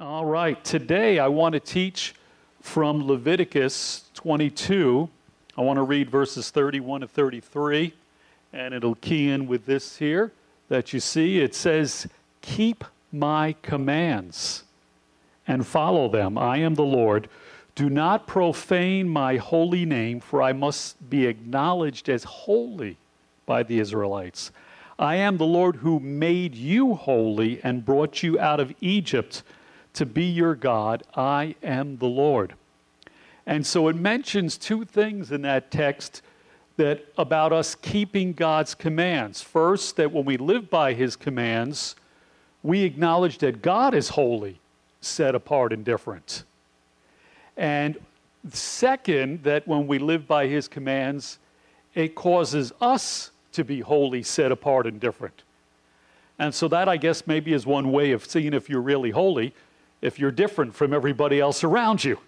All right, today I want to teach from Leviticus 22. I want to read verses 31 to 33, and it'll key in with this here that you see. It says, Keep my commands and follow them. I am the Lord. Do not profane my holy name, for I must be acknowledged as holy by the Israelites. I am the Lord who made you holy and brought you out of Egypt to be your God. I am the Lord. And so it mentions two things in that text that about us keeping God's commands. First, that when we live by his commands, we acknowledge that God is holy, set apart and different. And second, that when we live by his commands, it causes us to be holy, set apart and different. And so that I guess maybe is one way of seeing if you're really holy, if you're different from everybody else around you.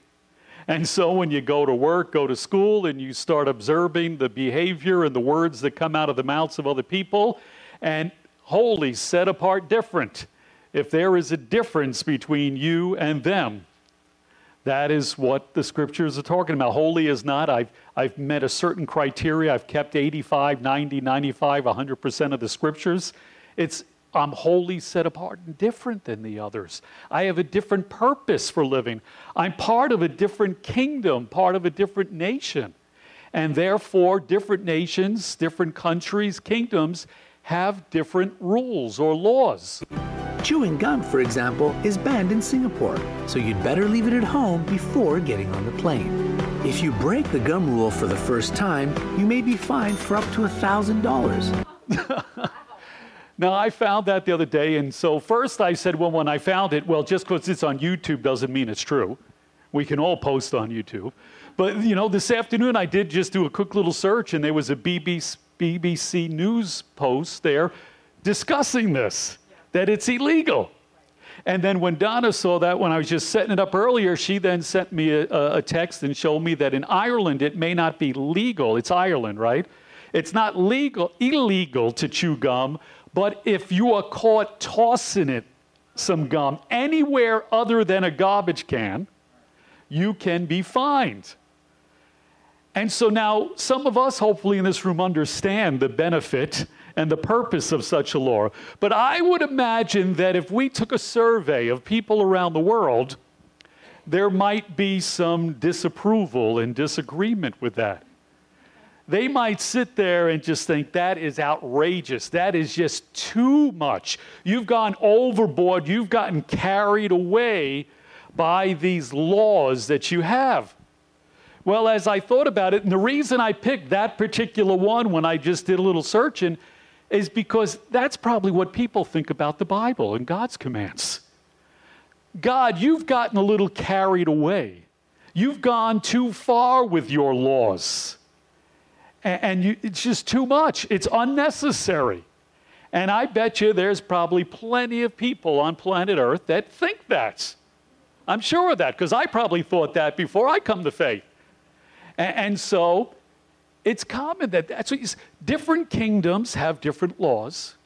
And so when you go to work, go to school, and you start observing the behavior and the words that come out of the mouths of other people, and holy, set apart, different. If there is a difference between you and them, that is what the scriptures are talking about. Holy is not. I've, I've met a certain criteria. I've kept 85, 90, 95, 100% of the scriptures. It's I'm wholly set apart and different than the others. I have a different purpose for living. I'm part of a different kingdom, part of a different nation. And therefore, different nations, different countries, kingdoms have different rules or laws. Chewing gum, for example, is banned in Singapore, so you'd better leave it at home before getting on the plane. If you break the gum rule for the first time, you may be fined for up to $1,000. Now, I found that the other day, and so first I said, well, when I found it, well, just because it's on YouTube doesn't mean it's true. We can all post on YouTube. But, you know, this afternoon I did just do a quick little search, and there was a BBC, BBC News post there discussing this, that it's illegal. And then when Donna saw that, when I was just setting it up earlier, she then sent me a, a, text and showed me that in Ireland it may not be legal. It's Ireland, right? It's not legal, illegal to chew gum, but if you are caught tossing it, some gum, anywhere other than a garbage can, you can be fined. And so now, some of us, hopefully, in this room, understand the benefit and the purpose of such a law. But I would imagine that if we took a survey of people around the world, there might be some disapproval and disagreement with that they might sit there and just think that is outrageous. That is just too much. You've gone overboard. You've gotten carried away by these laws that you have. Well, as I thought about it, and the reason I picked that particular one when I just did a little searching is because that's probably what people think about the Bible and God's commands. God, you've gotten a little carried away. You've gone too far with your laws and, and you, it's just too much. It's unnecessary. And I bet you there's probably plenty of people on planet Earth that think that. I'm sure of that because I probably thought that before I come to faith. And, and so it's common that that's what you, different kingdoms have different laws,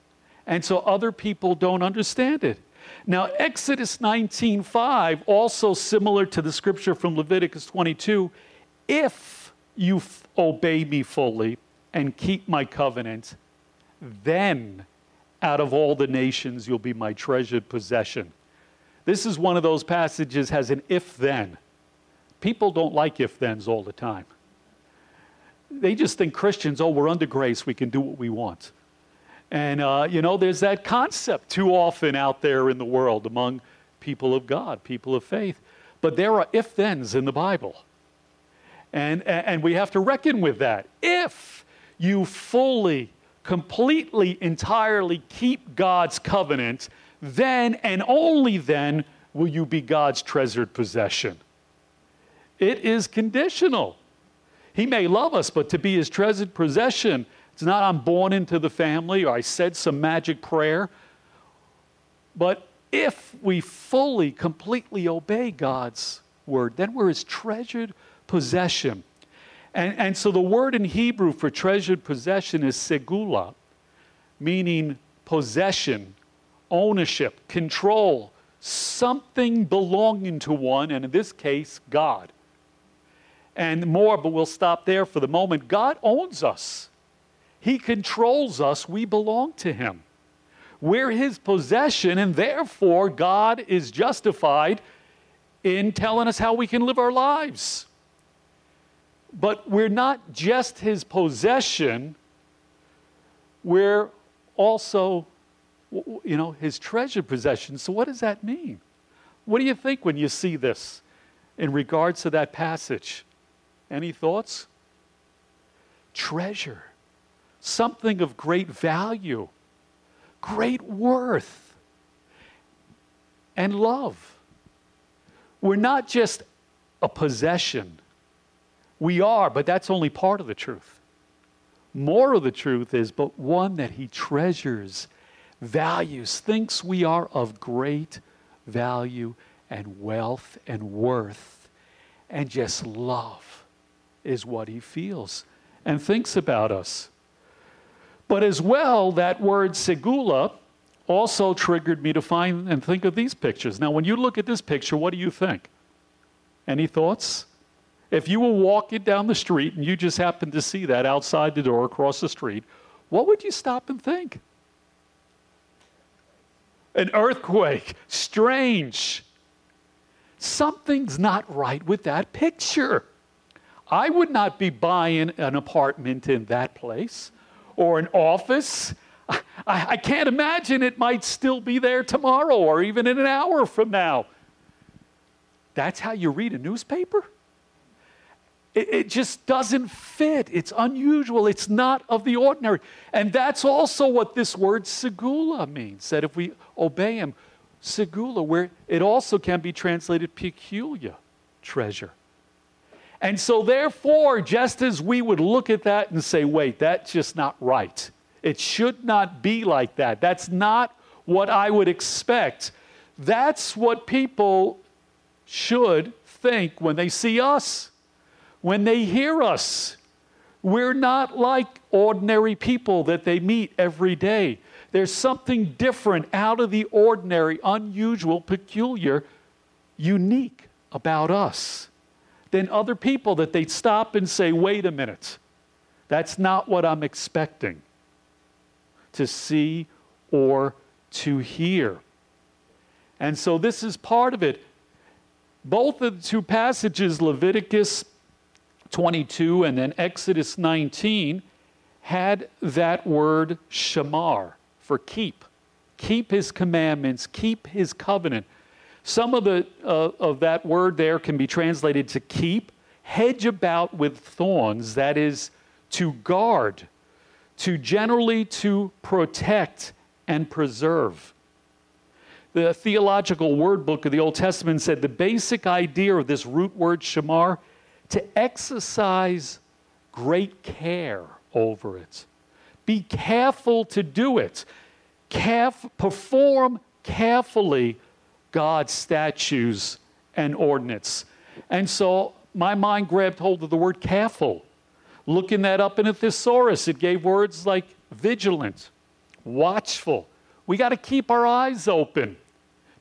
and so other people don't understand it. Now, Exodus 19:5, also similar to the scripture from Leviticus 22, if you obey me fully and keep my covenant, then out of all the nations you'll be my treasured possession. This is one of those passages has an if then. People don't like if thens all the time. They just think Christians, oh, we're under grace, we can do what we want. And, uh, you know, there's that concept too often out there in the world among people of God, people of faith. But there are if thens in the Bible. And, and we have to reckon with that. If you fully, completely, entirely keep God's covenant, then and only then will you be God's treasured possession. It is conditional. He may love us, but to be his treasured possession, it's not I'm born into the family or I said some magic prayer. But if we fully, completely obey God's word, then we're his treasured possession. And, and so the word in Hebrew for treasured possession is segula, meaning possession, ownership, control, something belonging to one, and in this case, God. And more, but we'll stop there for the moment. God owns us, He controls us, we belong to Him. We're His possession, and therefore, God is justified in telling us how we can live our lives. But we're not just His possession, we're also you know, his treasured possession. So, what does that mean? What do you think when you see this in regards to that passage? Any thoughts? Treasure, something of great value, great worth, and love. We're not just a possession. We are, but that's only part of the truth. More of the truth is, but one that he treasures values, thinks we are of great value and wealth and worth, and just love is what he feels and thinks about us. But as well, that word segula also triggered me to find and think of these pictures. Now, when you look at this picture, what do you think? Any thoughts? If you were walking down the street and you just happened to see that outside the door across the street, what would you stop and think? an earthquake. Strange. Something's not right with that picture. I would not be buying an apartment in that place or an office. I, I, can't imagine it might still be there tomorrow or even in an hour from now. That's how you read a newspaper? It, it just doesn't fit. It's unusual. It's not of the ordinary. And that's also what this word segula means that if we obey him, segula, where it also can be translated peculiar, treasure. And so, therefore, just as we would look at that and say, wait, that's just not right. It should not be like that. That's not what I would expect. That's what people should think when they see us when they hear us. We're not like ordinary people that they meet every day. There's something different, out of the ordinary, unusual, peculiar, unique about us than other people that they stop and say, wait a minute, that's not what I'm expecting to see or to hear. And so this is part of it. Both of the two passages, Leviticus 22 and then Exodus 19 had that word shamar for keep. Keep his commandments, keep his covenant. Some of the uh, of that word there can be translated to keep, hedge about with thorns, that is to guard, to generally to protect and preserve. The theological word book of the Old Testament said the basic idea of this root word shamar to exercise great care over it. Be careful to do it. Caref- perform carefully God's statutes and ordinance. And so my mind grabbed hold of the word careful. Looking that up in a thesaurus, it gave words like vigilant, watchful. We got to keep our eyes open,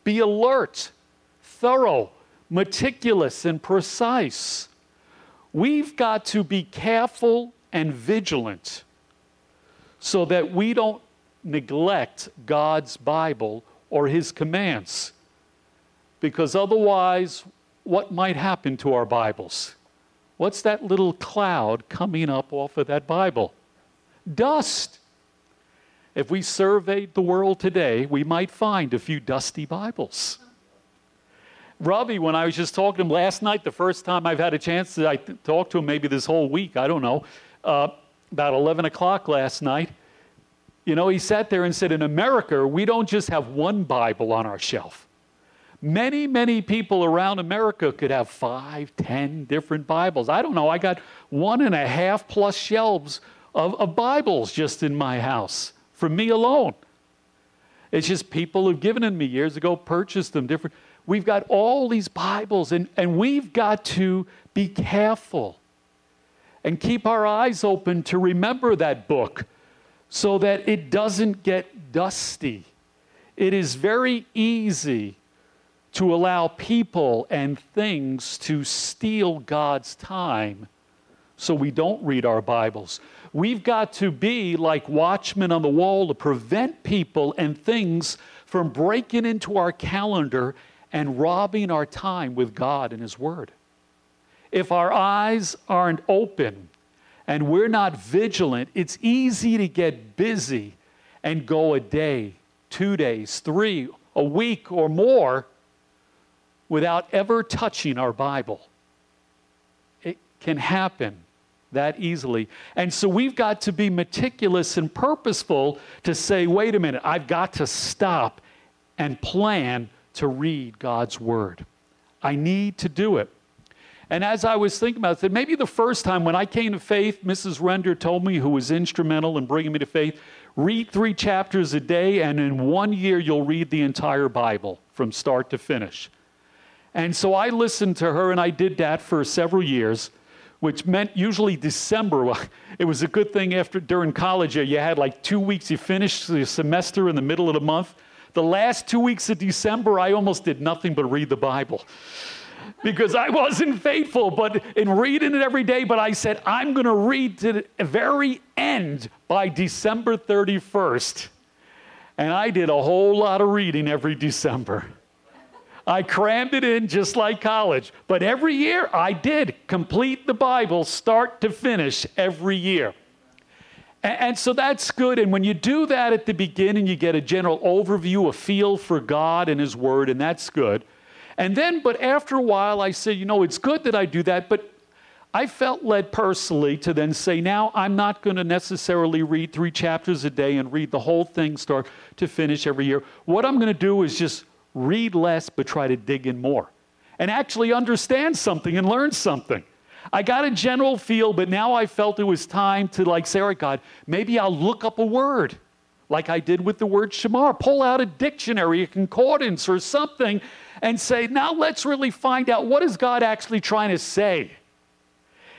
be alert, thorough, meticulous, and precise. We've got to be careful and vigilant so that we don't neglect God's Bible or His commands. Because otherwise, what might happen to our Bibles? What's that little cloud coming up off of that Bible? Dust. If we surveyed the world today, we might find a few dusty Bibles. Robbie, when I was just talking to him last night, the first time I've had a chance to I talk to him, maybe this whole week, I don't know, uh, about 11 o'clock last night, you know, he sat there and said, In America, we don't just have one Bible on our shelf. Many, many people around America could have five, ten different Bibles. I don't know, I got one and a half plus shelves of, of Bibles just in my house for me alone. It's just people who've given them me years ago, purchased them different. We've got all these Bibles, and, and we've got to be careful and keep our eyes open to remember that book so that it doesn't get dusty. It is very easy to allow people and things to steal God's time so we don't read our Bibles. We've got to be like watchmen on the wall to prevent people and things from breaking into our calendar and robbing our time with God and His Word. If our eyes aren't open and we're not vigilant, it's easy to get busy and go a day, two days, three, a week, or more without ever touching our Bible. It can happen that easily. And so we've got to be meticulous and purposeful to say, wait a minute, I've got to stop and plan to read God's Word. I need to do it. And as I was thinking about it, maybe the first time when I came to faith, Mrs. Render told me, who was instrumental in bringing me to faith, read three chapters a day, and in one year you'll read the entire Bible from start to finish. And so I listened to her, and I did that for several years which meant usually December. It was a good thing after during college you had like two weeks. You finished the semester in the middle of the month. The last two weeks of December, I almost did nothing but read the Bible because I wasn't faithful. But in reading it every day, but I said I'm going to read to the very end by December 31st, and I did a whole lot of reading every December. I crammed it in just like college. But every year I did complete the Bible start to finish every year. And, so that's good. And when you do that at the beginning, you get a general overview, a feel for God and His Word, and that's good. And then, but after a while, I said, you know, it's good that I do that, but I felt led personally to then say, now I'm not going to necessarily read three chapters a day and read the whole thing start to finish every year. What I'm going to do is just read less, but try to dig in more and actually understand something and learn something. I got a general feel, but now I felt it was time to like say, right, God, maybe I'll look up a word like I did with the word shamar. Pull out a dictionary, a concordance, or something, and say, now let's really find out what is God actually trying to say.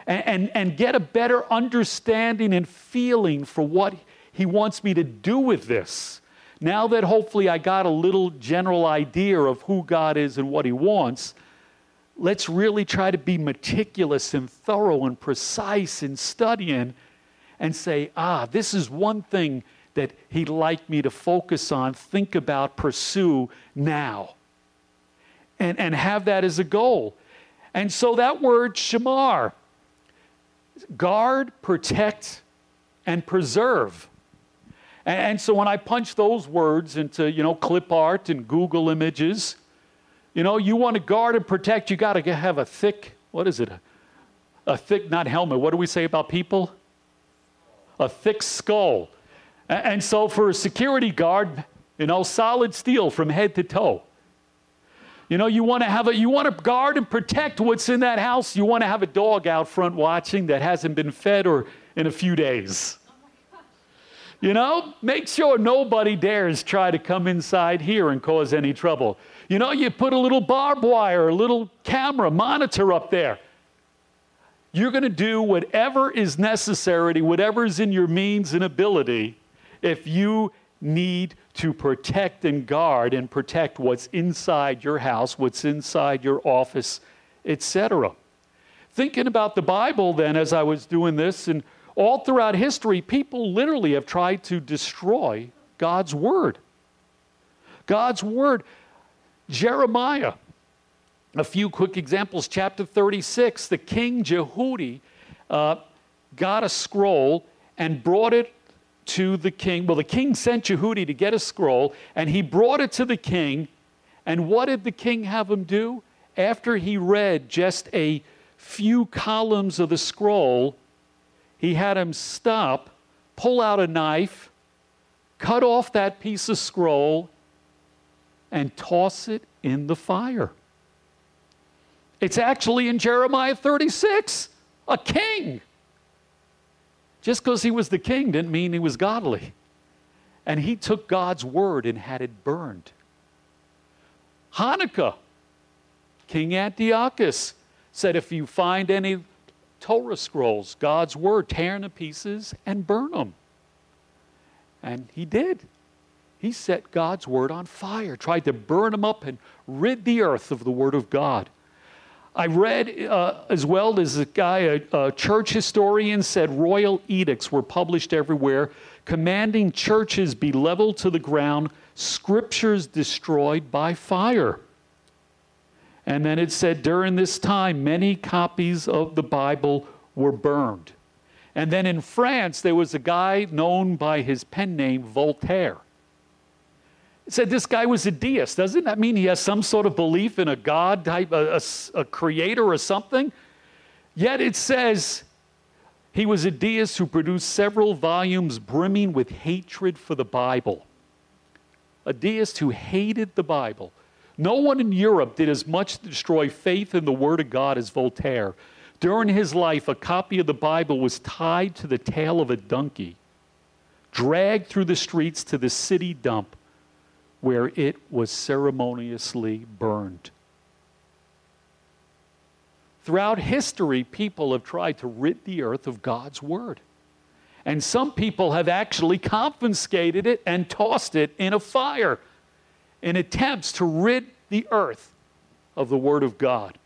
And, and, and get a better understanding and feeling for what He wants me to do with this. Now that hopefully I got a little general idea of who God is and what He wants, let's really try to be meticulous and thorough and precise in studying and say, ah, this is one thing that He'd like me to focus on, think about, pursue now. And, and have that as a goal. And so that word shamar, guard, protect, and preserve. And, and so when I punch those words into, you know, clip art and Google images, you know, you want to guard and protect, you got to have a thick, what is it? A, thick, not helmet. What do we say about people? A thick skull. And, and so for a security guard, you know, solid steel from head to toe. You know, you want to have a you want to guard and protect what's in that house. You want to have a dog out front watching that hasn't been fed or in a few days. You know, make sure nobody dares try to come inside here and cause any trouble. You know, you put a little barbed wire, a little camera monitor up there. You're going to do whatever is necessary, whatever is in your means and ability, if you need to protect and guard and protect what's inside your house, what's inside your office, etc. Thinking about the Bible, then, as I was doing this and all throughout history, people literally have tried to destroy God's Word. God's Word. Jeremiah, a few quick examples. Chapter 36, the king Jehudi uh, got a scroll and brought it to the king. Well, the king sent Jehudi to get a scroll, and he brought it to the king. And what did the king have him do? After he read just a few columns of the scroll, he had him stop, pull out a knife, cut off that piece of scroll, and toss it in the fire. It's actually in Jeremiah 36, a king. Just because he was the king didn't mean he was godly. And he took God's word and had it burned. Hanukkah, King Antiochus said, If you find any Torah scrolls, God's word, tear them to pieces and burn them. And he did. He set God's word on fire, tried to burn them up and rid the earth of the word of God. I read uh, as well as a guy, a, a church historian, said royal edicts were published everywhere commanding churches be leveled to the ground, scriptures destroyed by fire. And then it said during this time, many copies of the Bible were burned. And then in France, there was a guy known by his pen name, Voltaire. Said this guy was a deist. Doesn't that mean he has some sort of belief in a God type, a, a, a creator or something? Yet it says he was a deist who produced several volumes brimming with hatred for the Bible. A deist who hated the Bible. No one in Europe did as much to destroy faith in the Word of God as Voltaire. During his life, a copy of the Bible was tied to the tail of a donkey, dragged through the streets to the city dump where it was ceremoniously burned. Throughout history, people have tried to rid the earth of God's word. And some people have actually confiscated it and tossed it in a fire in attempts to rid the earth of the word of God.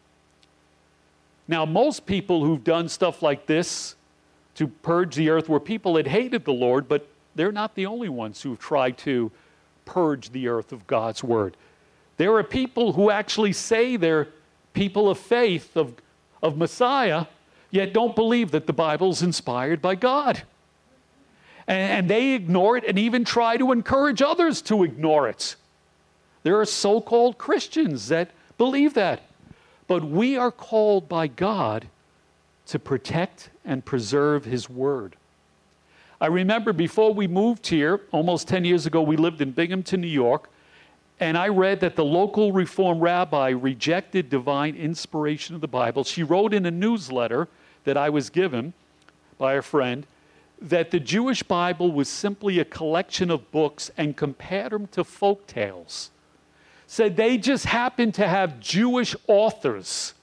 Now, most people who've done stuff like this to purge the earth were people that hated the Lord, but they're not the only ones who've tried to purge the earth of God's word. There are people who actually say they're people of faith, of, of Messiah, yet don't believe that the Bible is inspired by God. And, and they ignore it and even try to encourage others to ignore it. There are so called Christians that believe that. But we are called by God to protect and preserve His Word. I remember before we moved here, almost 10 years ago, we lived in Binghamton, New York, and I read that the local Reform rabbi rejected divine inspiration of the Bible. She wrote in a newsletter that I was given by a friend that the Jewish Bible was simply a collection of books and compared them to folk tales. Said they just happened to have Jewish authors.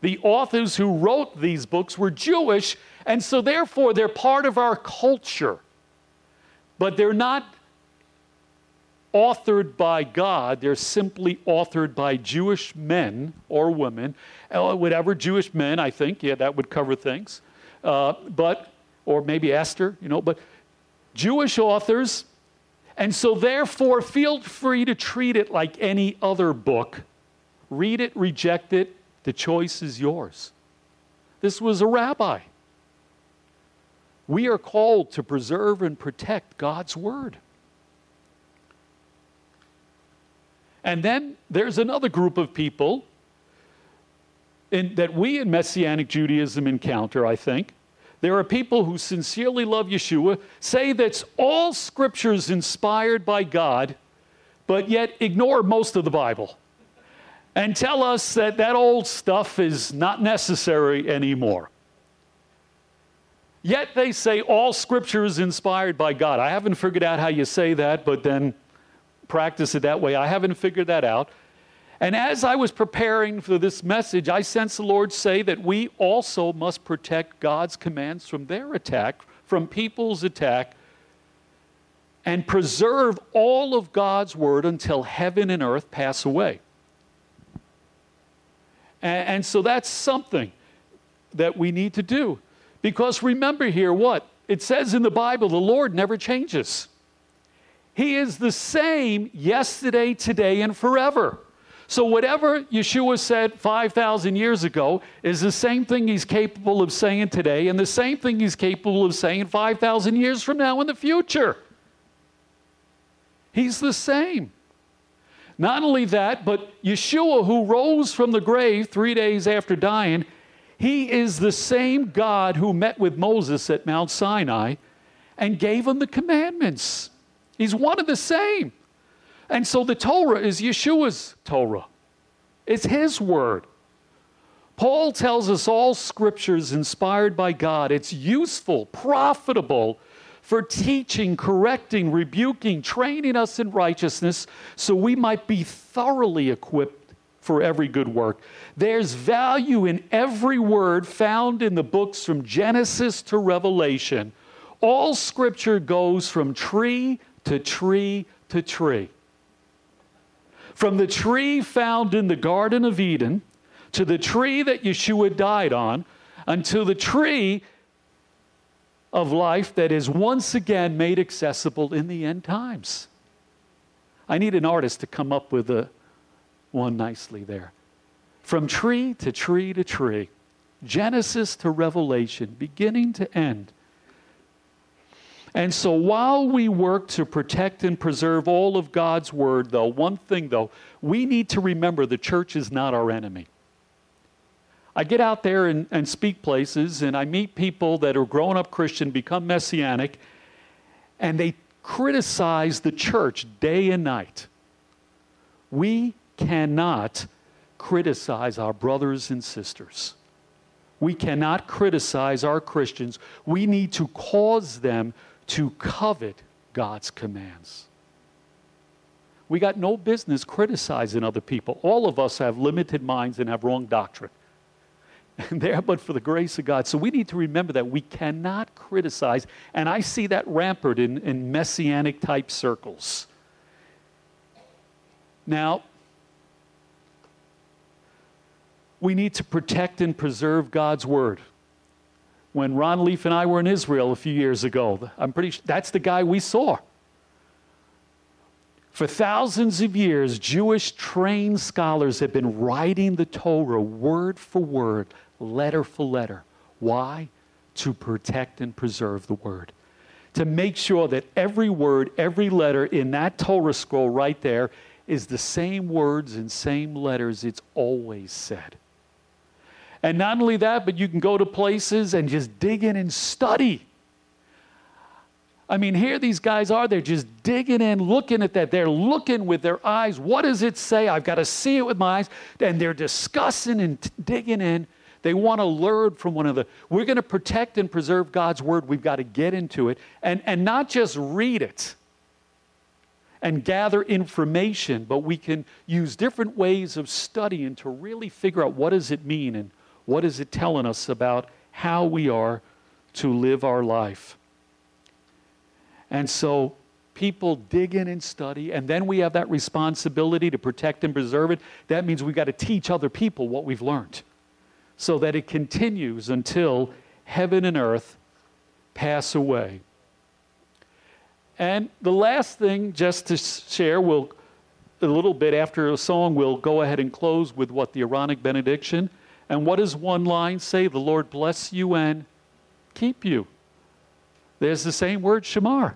The authors who wrote these books were Jewish, and so, therefore, they're part of our culture, but they're not authored by God. They're simply authored by Jewish men or women, uh, whatever Jewish men, I think, yeah, that would cover things. Uh, but, or maybe Esther, you know, but Jewish authors. And so, therefore, feel free to treat it like any other book. Read it, reject it, the choice is yours. This was a rabbi. We are called to preserve and protect God's Word. And then there's another group of people in, that we in Messianic Judaism encounter, I think. There are people who sincerely love Yeshua, say that all scripture is inspired by God, but yet ignore most of the Bible and tell us that that old stuff is not necessary anymore. Yet they say all scripture is inspired by God. I haven't figured out how you say that, but then practice it that way. I haven't figured that out. And as I was preparing for this message, I sensed the Lord say that we also must protect God's commands from their attack, from people's attack, and preserve all of God's word until heaven and earth pass away. And, and so that's something that we need to do. Because remember here what? It says in the Bible, the Lord never changes. He is the same yesterday, today, and forever. So, whatever Yeshua said 5,000 years ago is the same thing he's capable of saying today, and the same thing he's capable of saying 5,000 years from now in the future. He's the same. Not only that, but Yeshua, who rose from the grave three days after dying, he is the same God who met with Moses at Mount Sinai and gave him the commandments. He's one of the same. And so the Torah is Yeshua's Torah, it's his word. Paul tells us all scriptures inspired by God. It's useful, profitable for teaching, correcting, rebuking, training us in righteousness so we might be thoroughly equipped for every good work. There's value in every word found in the books from Genesis to Revelation. All scripture goes from tree to tree to tree. From the tree found in the Garden of Eden to the tree that Yeshua died on, until the tree of life that is once again made accessible in the end times. I need an artist to come up with a one nicely there. From tree to tree to tree, Genesis to Revelation, beginning to end. And so while we work to protect and preserve all of God's word, though, one thing though, we need to remember the church is not our enemy. I get out there and, and speak places, and I meet people that are growing up Christian, become messianic, and they criticize the church day and night. We cannot criticize our brothers and sisters. We cannot criticize our Christians. We need to cause them to covet God's commands. We got no business criticizing other people. All of us have limited minds and have wrong doctrine. There, but for the grace of God. So we need to remember that we cannot criticize. And I see that rampant in, in messianic type circles. Now, we need to protect and preserve God's word. When Ron Leaf and I were in Israel a few years ago, I'm pretty sure that's the guy we saw. For thousands of years, Jewish trained scholars have been writing the Torah word for word, letter for letter. Why? To protect and preserve the word. To make sure that every word, every letter in that Torah scroll right there is the same words and same letters it's always said. And not only that, but you can go to places and just dig in and study. I mean, here these guys are, they're just digging in, looking at that. They're looking with their eyes. What does it say? I've got to see it with my eyes. And they're discussing and t- digging in. They want to learn from one another. We're going to protect and preserve God's word. We've got to get into it and, and not just read it and gather information, but we can use different ways of studying to really figure out what does it mean and what is it telling us about how we are to live our life? And so people dig in and study, and then we have that responsibility to protect and preserve it. That means we've got to teach other people what we've learned so that it continues until heaven and earth pass away. And the last thing, just to share, we'll a little bit after a song, we'll go ahead and close with what the Aaronic benediction. And what does one line say? The Lord bless you and keep you. There's the same word, shamar.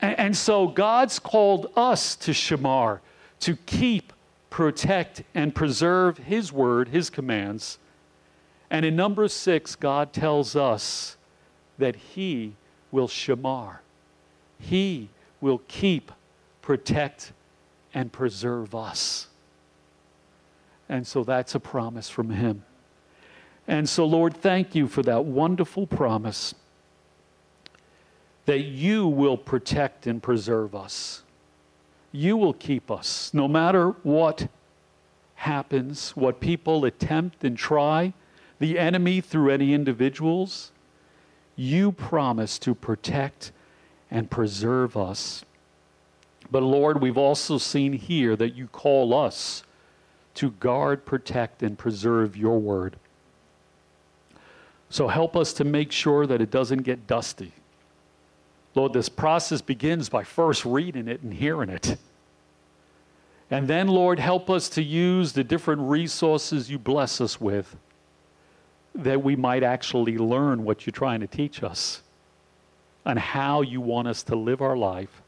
And, and so God's called us to shamar, to keep, protect, and preserve His word, His commands. And in number six, God tells us that He will shamar. He will keep, protect, and preserve us. And so that's a promise from Him. And so, Lord, thank you for that wonderful promise that you will protect and preserve us. You will keep us no matter what happens, what people attempt and try, the enemy through any individuals. You promise to protect and preserve us. But Lord, we've also seen here that you call us to guard, protect, and preserve your word. So help us to make sure that it doesn't get dusty. Lord, this process begins by first reading it and hearing it. And then, Lord, help us to use the different resources you bless us with that we might actually learn what you're trying to teach us and how you want us to live our life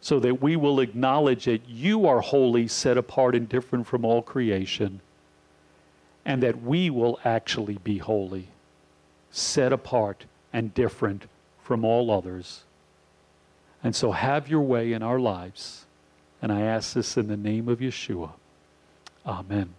so that we will acknowledge that you are holy, set apart, and different from all creation, and that we will actually be holy, set apart, and different from all others. And so have your way in our lives. And I ask this in the name of Yeshua. Amen.